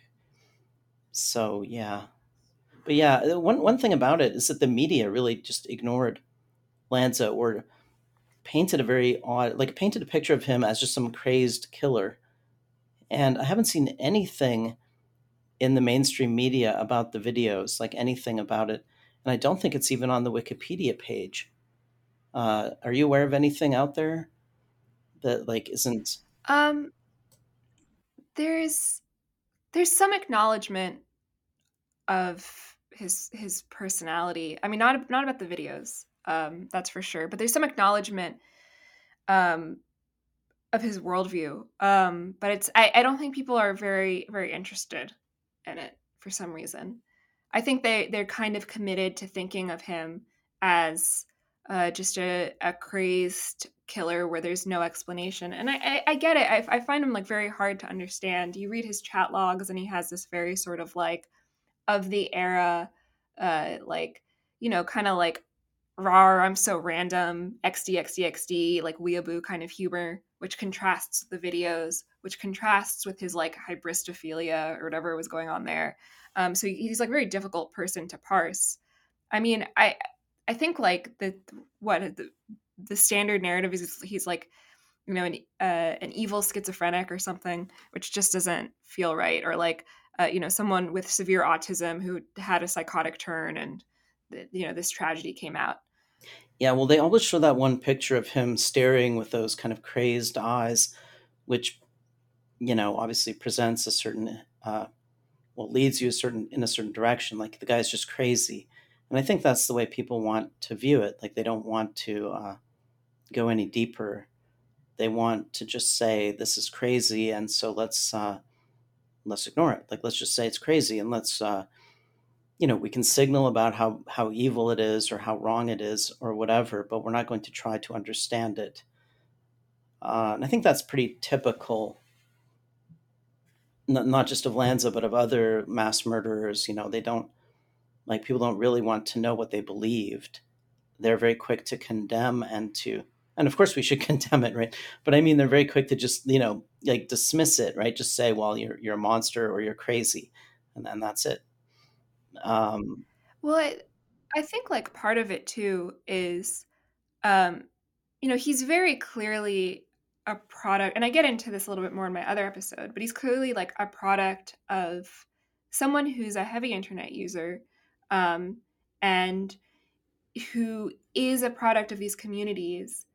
So yeah, but yeah, one one thing about it is that the media really just ignored Lanza or painted a very odd, like painted a picture of him as just some crazed killer. And I haven't seen anything in the mainstream media about the videos, like anything about it. And I don't think it's even on the Wikipedia page. Uh, are you aware of anything out there that like isn't? Um, there's there's some acknowledgement of his his personality. I mean, not not about the videos, um, that's for sure. But there's some acknowledgement um, of his worldview. Um, but it's I, I don't think people are very very interested in it for some reason. I think they they're kind of committed to thinking of him as uh, just a, a crazed killer where there's no explanation. And I, I, I get it. I, I, find him like very hard to understand. You read his chat logs and he has this very sort of like of the era, uh, like, you know, kind of like rar, I'm so random, XD, XD, XD, like weeaboo kind of humor, which contrasts the videos, which contrasts with his like hybristophilia or whatever was going on there. Um, so he's like a very difficult person to parse. I mean, I I think like the what the, the standard narrative is he's like you know an uh, an evil schizophrenic or something, which just doesn't feel right, or like uh, you know someone with severe autism who had a psychotic turn and you know this tragedy came out yeah, well, they always show that one picture of him staring with those kind of crazed eyes, which, you know, obviously presents a certain, uh, well, leads you a certain in a certain direction. Like the guy's just crazy, and I think that's the way people want to view it. Like they don't want to uh, go any deeper. They want to just say this is crazy, and so let's uh, let's ignore it. Like let's just say it's crazy, and let's uh, you know we can signal about how how evil it is or how wrong it is or whatever but we're not going to try to understand it uh, and i think that's pretty typical not just of lanza but of other mass murderers you know they don't like people don't really want to know what they believed. They're very quick to condemn and to and of course we should condemn it right? But i mean they're very quick to just you know like dismiss it right? Just say well you're you're a monster or you're crazy and then that's it. Um, well, I, I think like part of it too is, um, you know, he's very clearly a product, and I get into this a little bit more in my other episode, but he's clearly like a product of someone who's a heavy internet user um, and who is a product of these communities.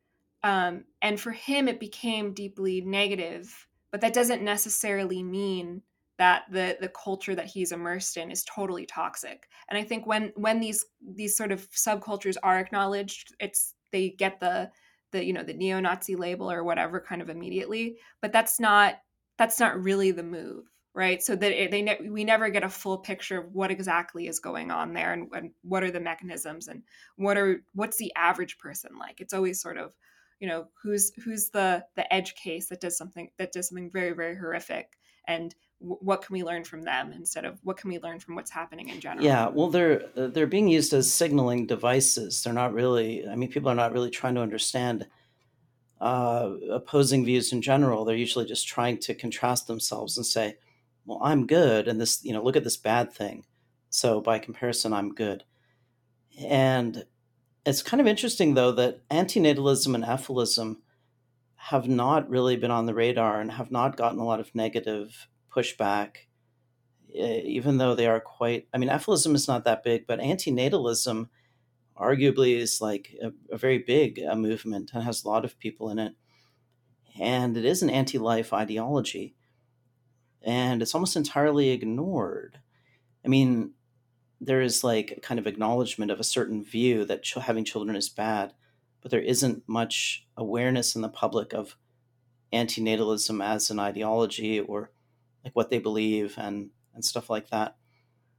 Um, and for him, it became deeply negative, but that doesn't necessarily mean that the the culture that he's immersed in is totally toxic and i think when when these these sort of subcultures are acknowledged it's they get the the you know the neo-nazi label or whatever kind of immediately but that's not that's not really the move right? So that it, they ne- we never get a full picture of what exactly is going on there and, and what are the mechanisms and what are what's the average person like? It's always sort of you know who's who's the the edge case that does something that does something very very horrific and what can we learn from them instead of what can we learn from what's happening in general? Yeah well they're they're being used as signaling devices. They're not really i mean people are not really trying to understand uh, opposing views in general. They're usually just trying to contrast themselves and say well i'm good and this you know look at this bad thing so by comparison i'm good and it's kind of interesting though that antinatalism and efilism have not really been on the radar and have not gotten a lot of negative pushback, even though they are quite. I mean, efilism is not that big, but antinatalism arguably is like a, a very big uh, movement and has a lot of people in it. And it is an anti life ideology. And it's almost entirely ignored. I mean, there is like kind of acknowledgement of a certain view that ch- having children is bad, but there isn't much awareness in the public of antinatalism as an ideology or like what they believe and and stuff like that.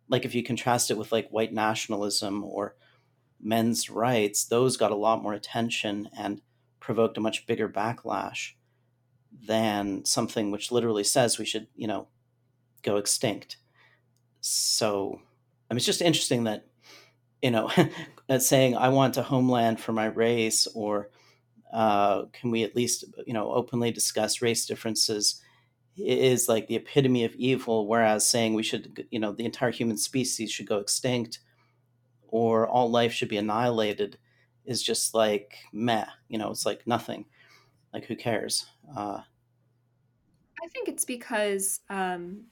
Like if you contrast it with like white nationalism or men's rights, those got a lot more attention and provoked a much bigger backlash than something which literally says we should, you know, go extinct. So I mean, it's just interesting that, you know, saying I want a homeland for my race or uh, can we at least, you know, openly discuss race differences is like the epitome of evil, whereas saying we should, you know, the entire human species should go extinct or all life should be annihilated is just like meh, you know, it's like nothing. Like who cares? Uh, I think it's because, um,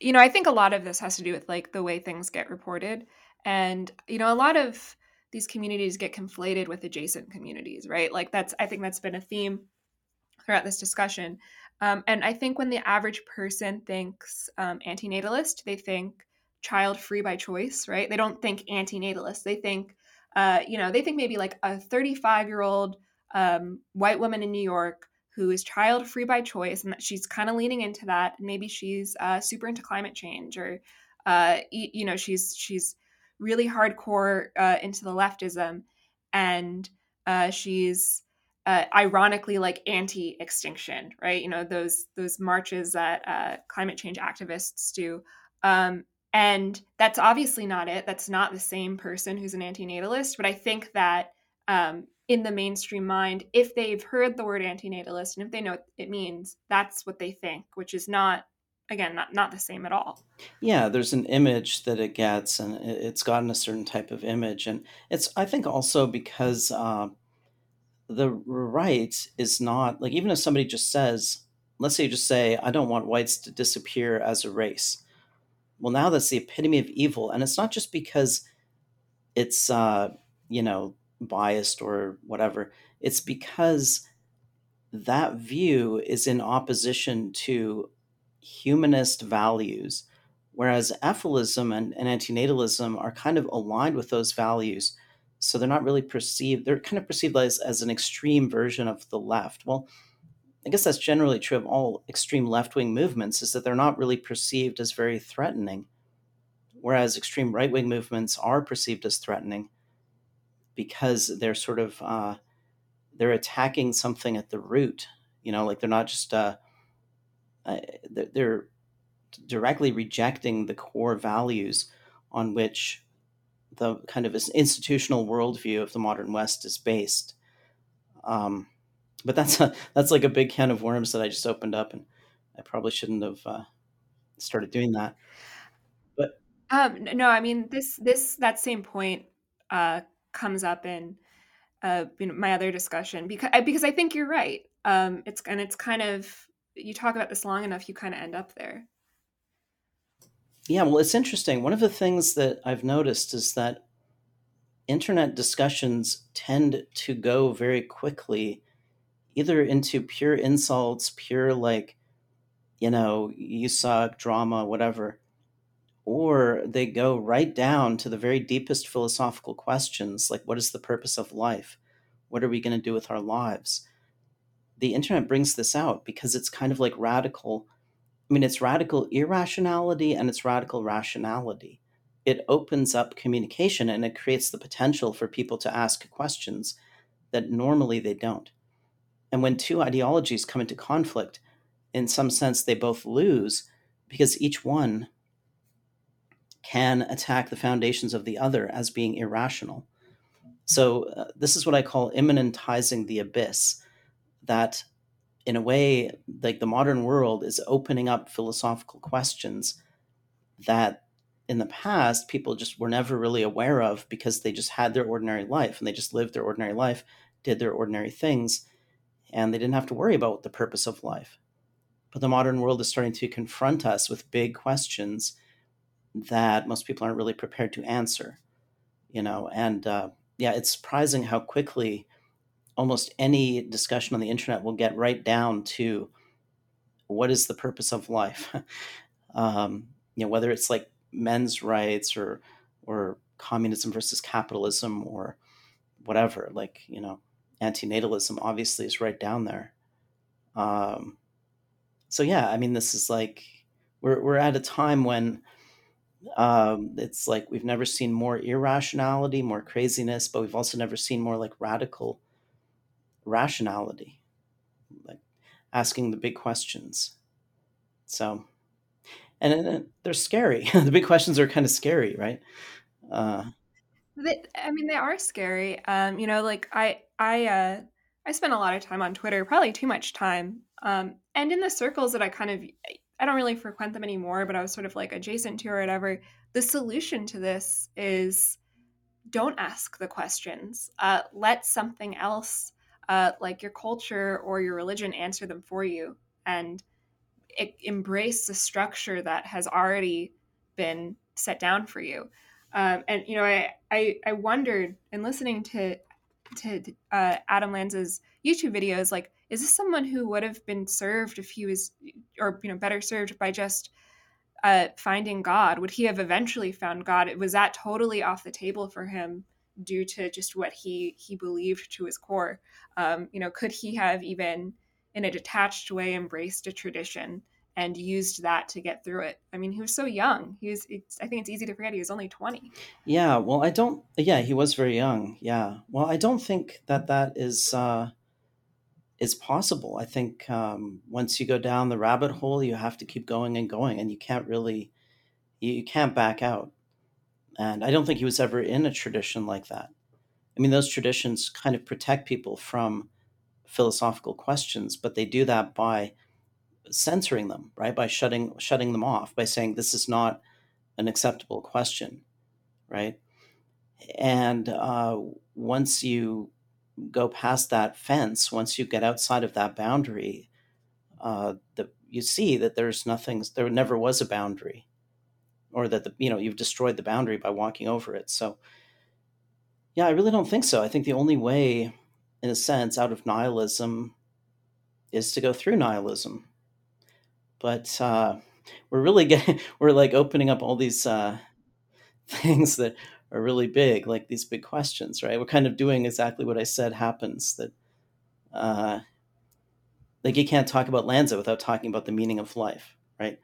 you know, I think a lot of this has to do with like the way things get reported. And, you know, a lot of these communities get conflated with adjacent communities, right? Like that's, I think that's been a theme throughout this discussion. Um, and I think when the average person thinks um, antinatalist, they think child free by choice, right? They don't think antinatalist. They think, uh, you know, they think maybe like a 35 year old um, white woman in New York who is child free by choice and that she's kind of leaning into that. Maybe she's uh, super into climate change or, uh, you, know, she's, she's really hardcore uh, into the leftism and uh, she's, uh, ironically like anti-extinction, right? You know those those marches that uh, climate change activists do, um, and that's obviously not it. That's not the same person who's an antinatalist. But I think that um, in the mainstream mind, if they've heard the word antinatalist and if they know what it means, that's what they think, which is not again not not the same at all. Yeah there's an image that it gets and it's gotten a certain type of image. And it's i think also because uh, the right is not like even if somebody just says let's say you just say i don't want whites to disappear as a race. Well now that's the epitome of evil. And it's not just because it's uh you know biased or whatever it's because that view is in opposition to humanist values whereas efilism and, and antinatalism are kind of aligned with those values so they're not really perceived they're kind of perceived as, as an extreme version of the left. Well i guess that's generally true of all extreme left-wing movements is that they're not really perceived as very threatening whereas extreme right-wing movements are perceived as threatening because they're sort of uh, they're attacking something at the root you know like they're not just uh, uh, they're directly rejecting the core values on which the kind of institutional worldview of the modern West is based. Um, but that's a, that's like a big can of worms that I just opened up, and I probably shouldn't have uh, started doing that. But um, no, I mean this this that same point uh, comes up in uh, you know, my other discussion because because I think you're right. Um, it's and it's kind of you talk about this long enough, you kind of end up there. Yeah, well, it's interesting. One of the things that I've noticed is that internet discussions tend to go very quickly either into pure insults, pure like, you know, you suck, drama, whatever, or they go right down to the very deepest philosophical questions like, what is the purpose of life? What are we going to do with our lives? The internet brings this out because it's kind of like radical I mean, it's radical irrationality and it's radical rationality. It opens up communication and it creates the potential for people to ask questions that normally they don't. And when two ideologies come into conflict, in some sense, they both lose because each one can attack the foundations of the other as being irrational. So, uh, this is what I call immanentizing the abyss, that in a way, like the modern world is opening up philosophical questions that in the past people just were never really aware of because they just had their ordinary life and they just lived their ordinary life, did their ordinary things, and they didn't have to worry about the purpose of life. But the modern world is starting to confront us with big questions that most people aren't really prepared to answer, you know. And uh, yeah, it's surprising how quickly almost any discussion on the internet will get right down to what is the purpose of life. um, you know, whether it's like men's rights or or communism versus capitalism or whatever, like you know, antinatalism obviously is right down there. Um, so yeah, I mean, this is like we're we're at a time when um, it's like we've never seen more irrationality, more craziness, but we've also never seen more like radical rationality, like asking the big questions. So, and, they're scary. the big questions are kind of scary, right? Uh, they, I mean, they are scary. Um, you know, like I, I, uh, I spend a lot of time on Twitter, probably too much time. Um, and in the circles that I kind of, I don't really frequent them anymore, but I was sort of like adjacent to or whatever. The solution to this is don't ask the questions. Uh, let something else, uh, like your culture or your religion, answer them for you, and embrace the structure that has already been set down for you. Um, and you know, I, I I wondered in listening to to uh, Adam Lanza's YouTube videos, like, is this someone who would have been served if he was, or you know, better served by just uh, finding God? Would he have eventually found God? Was that totally off the table for him due to just what he he believed to his core? Um, you know, could he have even, in a detached way, embraced a tradition? and used that to get through it. I mean, he was so young. He was. I think it's easy to forget he was only twenty. Yeah. Well, I don't. Yeah, he was very young. Yeah. Well, I don't think that that is uh, is possible. I think um, once you go down the rabbit hole, you have to keep going and going, and you can't really, you, you can't back out. And I don't think he was ever in a tradition like that. I mean, those traditions kind of protect people from philosophical questions, but they do that by censoring them, right? By shutting shutting them off, by saying this is not an acceptable question, right? And uh, once you go past that fence, once you get outside of that boundary, uh, the, you see that there's nothing. There never was a boundary, or that the you know you've destroyed the boundary by walking over it. So, yeah, I really don't think so. I think the only way, in a sense, out of nihilism, is to go through nihilism but uh, we're really getting we're like opening up all these uh, things that are really big, like these big questions, right? We're kind of doing exactly what I said happens. That uh, like you can't talk about Lanza without talking about the meaning of life, right?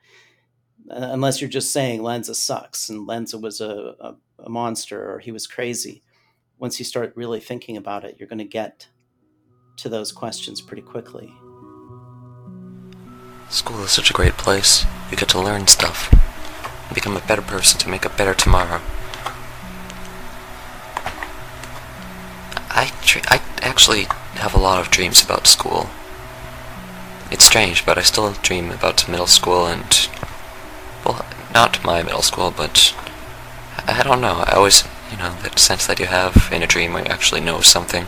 Uh, unless you're just saying Lanza sucks and Lanza was a, a, a monster or he was crazy. Once you start really thinking about it, you're going to get to those questions pretty quickly. School is such a great place. You get to learn stuff. Become a better person to make a better tomorrow. I, I actually have a lot of dreams about school. It's strange, but I still dream about middle school and... Well, not my middle school, but... I don't know. I always, you know, that sense that you have in a dream where you actually know something.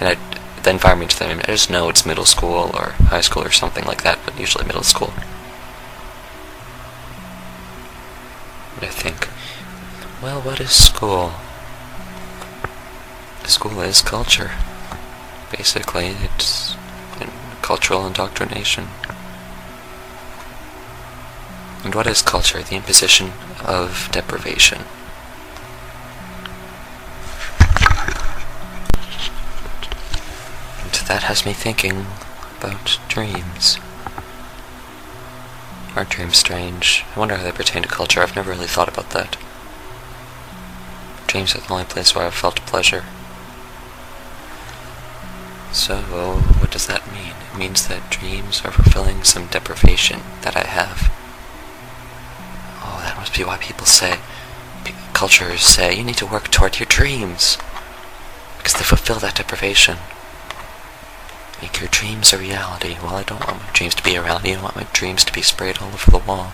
And I the environment to them. I just know it's middle school or high school or something like that, but usually middle school. I think, well, what is school? School is culture. Basically, it's cultural indoctrination. And what is culture? The imposition of deprivation. And that has me thinking about dreams. Aren't dreams strange? I wonder how they pertain to culture. I've never really thought about that. Dreams are the only place where I've felt pleasure. So, what does that mean? It means that dreams are fulfilling some deprivation that I have. Oh, that must be why people say, cultures say, you need to work toward your dreams. Because they fulfill that deprivation. Make your dreams a reality. Well, I don't want my dreams to be a reality. I want my dreams to be sprayed all over the wall.